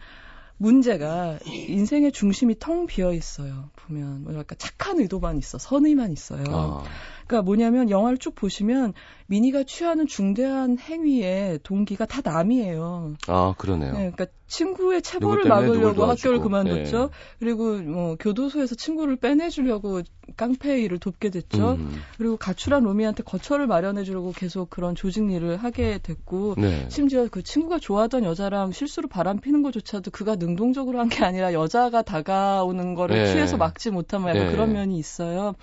문제가 인생의 중심이 텅 비어 있어요. 보면 뭐랄까 착한 의도만 있어, 선의만 있어요. 아. 그러니까 뭐냐면 영화를 쭉 보시면 미니가 취하는 중대한 행위의 동기가 다 남이에요. 아 그러네요. 네, 그러니까 친구의 체벌을 막으려고 학교를 그만뒀죠. 네. 그리고 뭐 교도소에서 친구를 빼내주려고 깡패 일을 돕게 됐죠. 음. 그리고 가출한 로미한테 거처를 마련해주려고 계속 그런 조직 일을 하게 됐고, 네. 심지어 그 친구가 좋아하던 여자랑 실수로 바람 피는 것조차도 그가 능동적으로 한 게 아니라 여자가 다가오는 거를 네. 취해서 막지 못한 뭐 약간 네. 그런 면이 있어요.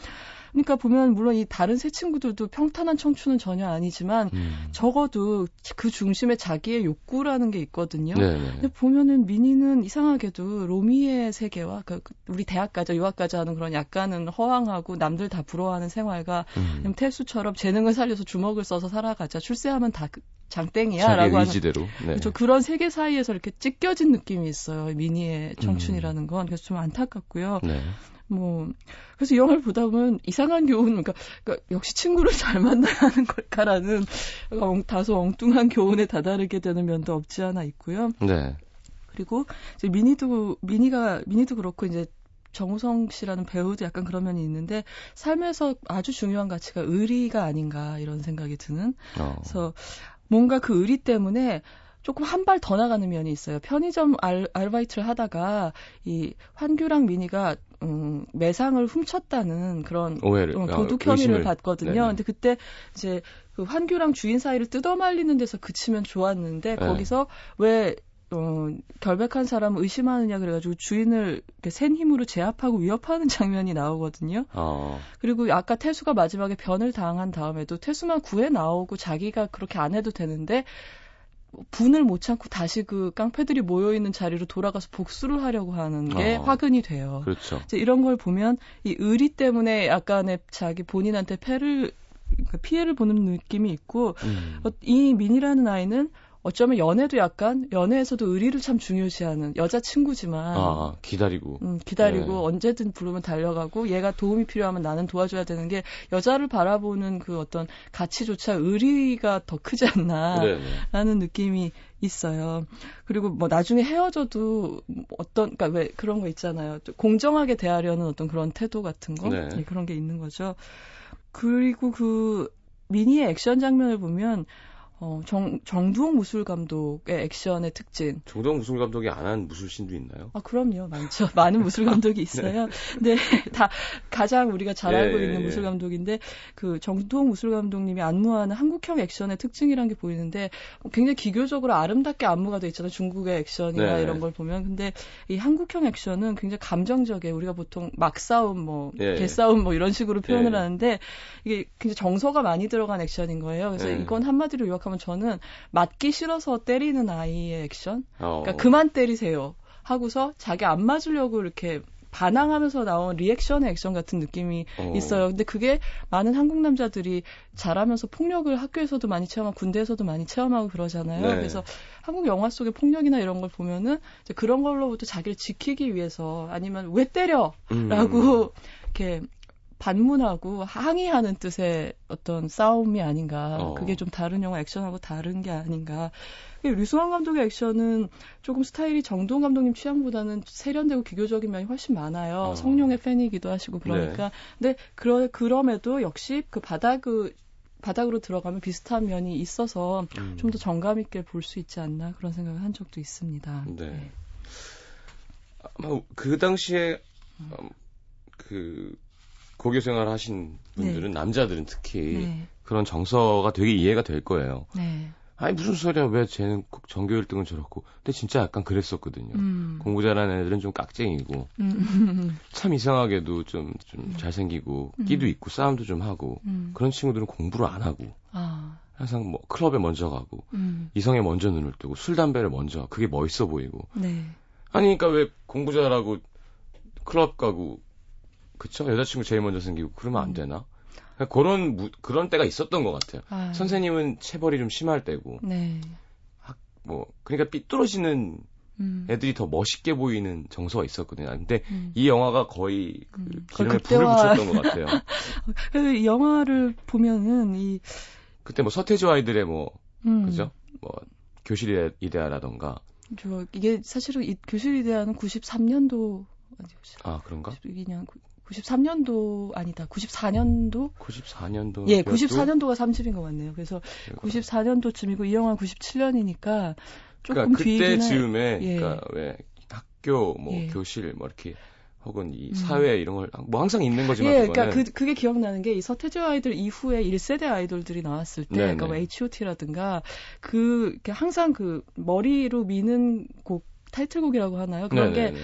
그러니까 보면 물론 이 다른 세 친구들도 평탄한 청춘은 전혀 아니지만 음. 적어도 그 중심에 자기의 욕구라는 게 있거든요. 네네. 네. 근데 보면은 미니는 이상하게도 로미의 세계와 그 우리 대학 가자 유학 가자 하는 그런 약간은 허황하고 남들 다 부러워하는 생활과 음. 태수처럼 재능을 살려서 주먹을 써서 살아가자 출세하면 다그 장땡이야라고 하는 의지대로. 네. 그렇죠. 그런 세계 사이에서 이렇게 찢겨진 느낌이 있어요. 미니의 청춘이라는 음. 건 그래서 좀 안타깝고요. 네. 뭐 그래서 이 영화를 보다 보면 이상한 교훈 그러니까, 그러니까 역시 친구를 잘 만나야 하는 걸까라는 엉, 다소 엉뚱한 교훈에 다다르게 되는 면도 없지 않아 있고요. 네. 그리고 이제 미니도 미니가 미니도 그렇고 이제 정우성 씨라는 배우도 약간 그런 면이 있는데 삶에서 아주 중요한 가치가 의리가 아닌가 이런 생각이 드는. 어. 그래서 뭔가 그 의리 때문에 조금 한 발 더 나가는 면이 있어요. 편의점 알, 아르바이트를 하다가 이 환규랑 미니가 음, 매상을 훔쳤다는 그런 오해를, 어, 도둑 아, 혐의를 받거든요. 네네. 근데 그때 이제 그 환규랑 주인 사이를 뜯어말리는 데서 그치면 좋았는데 네. 거기서 왜 어, 결백한 사람을 의심하느냐 그래가지고 주인을 센 힘으로 제압하고 위협하는 장면이 나오거든요. 어. 그리고 아까 태수가 마지막에 변을 당한 다음에도 태수만 구해 나오고 자기가 그렇게 안 해도 되는데 분을 못 참고 다시 그 깡패들이 모여 있는 자리로 돌아가서 복수를 하려고 하는 게 어. 화근이 돼요. 그렇죠. 이제 이런 걸 보면 이 의리 때문에 약간의 자기 본인한테 패를 그러니까 피해를 보는 느낌이 있고 음. 어, 이 민이라는 아이는 어쩌면 연애도 약간 연애에서도 의리를 참 중요시하는 여자 친구지만 아, 기다리고 음, 기다리고 네. 언제든 부르면 달려가고 얘가 도움이 필요하면 나는 도와줘야 되는 게 여자를 바라보는 그 어떤 가치조차 의리가 더 크지 않나라는 네, 네. 느낌이 있어요. 그리고 뭐 나중에 헤어져도 어떤 그러니까 왜 그런 거 있잖아요. 공정하게 대하려는 어떤 그런 태도 같은 거 네. 네, 그런 게 있는 거죠. 그리고 그 미니의 액션 장면을 보면 어, 정, 정두홍 무술 감독의 액션의 특징. 정두홍 무술 감독이 안 한 무술신도 있나요? 아, 그럼요. 많죠. 많은 무술 감독이 있어요. 네. 네. 다 가장 우리가 잘 알고 예, 있는 예. 무술 감독인데 그 정두홍 무술 감독님이 안무하는 한국형 액션의 특징이란 게 보이는데 굉장히 기교적으로 아름답게 안무가 돼 있잖아요. 중국의 액션이나 네. 이런 걸 보면. 근데 이 한국형 액션은 굉장히 감정적이에요. 우리가 보통 막싸움 뭐 예. 개싸움 뭐 이런 식으로 표현을 예. 하는데 이게 굉장히 정서가 많이 들어간 액션인 거예요. 그래서 예. 이건 한마디로 요약 생각하면 저는 맞기 싫어서 때리는 아이의 액션. 어. 그러니까 그만 때리세요. 하고서 자기 안 맞으려고 이렇게 반항하면서 나온 리액션의 액션 같은 느낌이 어. 있어요. 근데 그게 많은 한국 남자들이 잘하면서 폭력을 학교에서도 많이 체험하고 군대에서도 많이 체험하고 그러잖아요. 네. 그래서 한국 영화 속의 폭력이나 이런 걸 보면은 그런 걸로부터 자기를 지키기 위해서 아니면 왜 때려? 음. 라고 이렇게 반문하고 항의하는 뜻의 어떤 싸움이 아닌가. 어. 그게 좀 다른 영화 액션하고 다른 게 아닌가. 류승환 감독의 액션은 조금 스타일이 정동 감독님 취향보다는 세련되고 기교적인 면이 훨씬 많아요. 어. 성룡의 팬이기도 하시고 그러니까. 네. 근데 그러, 그럼에도 역시 그 바닥 그 바닥으로 들어가면 비슷한 면이 있어서 음. 좀더 정감 있게 볼 수 있지 않나 그런 생각을 한 적도 있습니다. 네. 네. 아마 그 당시에 음. 그 고교 생활 하신 분들은 네. 남자들은 특히 네. 그런 정서가 되게 이해가 될 거예요. 네. 아니 무슨 소리야 왜 쟤는 꼭 전교 1등은 저렇고 근데 진짜 약간 그랬었거든요. 음. 공부 잘하는 애들은 좀 깍쟁이고 음. 참 이상하게도 좀, 좀 음. 잘생기고 음. 끼도 있고 싸움도 좀 하고 음. 그런 친구들은 공부를 안 하고 아. 항상 뭐 클럽에 먼저 가고 음. 이성에 먼저 눈을 뜨고 술 담배를 먼저 그게 멋있어 보이고 네. 아니 그러니까 왜 공부 잘하고 클럽 가고 그쵸? 여자친구 제일 먼저 생기고 그러면 안 음. 되나? 그러니까 그런 무, 그런 때가 있었던 것 같아요. 아. 선생님은 체벌이 좀 심할 때고, 네. 학, 뭐 그러니까 삐뚤어지는 음. 애들이 더 멋있게 보이는 정서가 있었거든요. 근데 음. 이 영화가 거의 그 음. 기름에 불을 붙였던 것 같아요. 그래서 이 영화를 보면은 이 그때 뭐 서태지 아이들의 뭐 음. 그죠? 뭐 교실 이데아라던가. 저 이게 사실은 이 교실 이데아는 93년도 아 그런가? 92년 93년도 아니다. 94년도? 94년도. 예, 94년도가 30인 것 같네요. 그래서 94년도쯤이고 이 영화 97년이니까 조금 그러니까 그때 즈음에 예. 그러니까 왜 학교 뭐 예. 교실 뭐 이렇게 혹은 이 음. 사회 이런 걸 뭐 항상 있는 거지만 예, 그러니까 그 그게 기억나는 게 이 서태지 아이돌 이후에 1세대 아이돌들이 나왔을 때 네네. 그러니까 뭐 H.O.T.라든가 그 항상 그 머리로 미는 곡 타이틀곡이라고 하나요? 그런 네네네. 게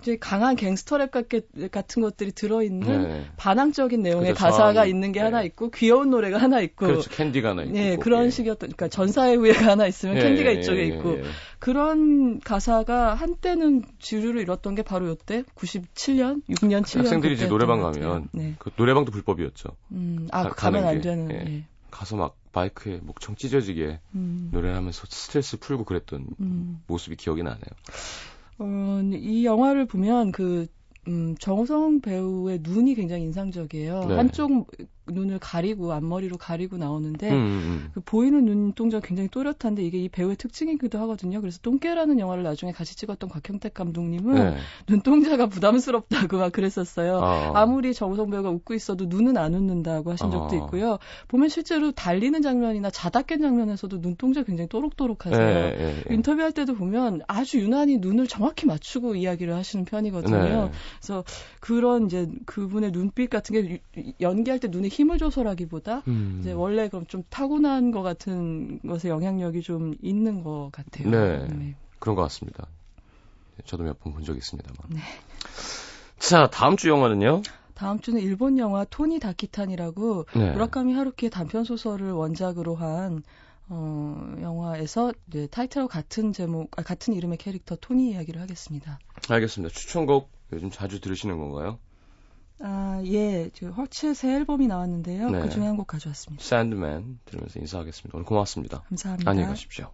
이제 강한 갱스터랩 같은 것들이 들어있는 네. 반항적인 내용의 그렇죠. 가사가 저항, 있는 게 네. 하나 있고 귀여운 노래가 하나 있고 그렇죠. 캔디가 하나 있고 네, 그런 예. 식이었던 그러니까 전사의 후예가 하나 있으면 예, 캔디가 이쪽에 예, 있고 예. 그런 가사가 한때는 주류를 잃었던 게 바로 요때 97년, 6년, 7년 학생들이 이제 노래방 가면 네. 그 노래방도 불법이었죠. 음, 아 가, 가면 안 되는. 예. 예. 가서 막 마이크에 목청 찢어지게 음. 노래를 하면서 스트레스 풀고 그랬던 음. 모습이 기억이 나네요. 어, 이 영화를 보면 그 음, 정우성 배우의 눈이 굉장히 인상적이에요. 네. 한쪽 눈을 가리고 앞머리로 가리고 나오는데 음, 음, 음. 그 보이는 눈동자 굉장히 또렷한데 이게 이 배우의 특징이기도 하거든요. 그래서 똥개라는 영화를 나중에 같이 찍었던 곽형택 감독님은 네. 눈동자가 부담스럽다고 막 그랬었어요. 어. 아무리 정우성 배우가 웃고 있어도 눈은 안 웃는다고 하신 적도 어. 있고요. 보면 실제로 달리는 장면이나 자다 깬 장면에서도 눈동자 굉장히 또록또록하세요. 네, 네, 네, 인터뷰할 때도 보면 아주 유난히 눈을 정확히 맞추고 이야기를 하시는 편이거든요. 네. 그래서 그런 이제 그분의 눈빛 같은 게 연기할 때 눈에 힘을 줘서라기보다 음. 이제 원래 그럼 좀 타고난 것 같은 것에 영향력이 좀 있는 것 같아요. 네, 네. 그런 것 같습니다. 저도 몇 번 본 적이 있습니다만. 네. 자, 다음 주 영화는요? 다음 주는 일본 영화 토니 다키탄이라고 네. 무라카미 하루키의 단편 소설을 원작으로 한 어, 영화에서 네, 타이틀과 같은 제목, 아, 같은 이름의 캐릭터 토니 이야기를 하겠습니다. 알겠습니다. 추천곡 요즘 자주 들으시는 건가요? 아, 예. 저 허츠새 앨범이 나왔는데요. 네. 그 중에 한 곡 가져왔습니다. 샌드맨 들으면서 인사하겠습니다. 오늘 고맙습니다. 감사합니다. 안녕히 가십시오.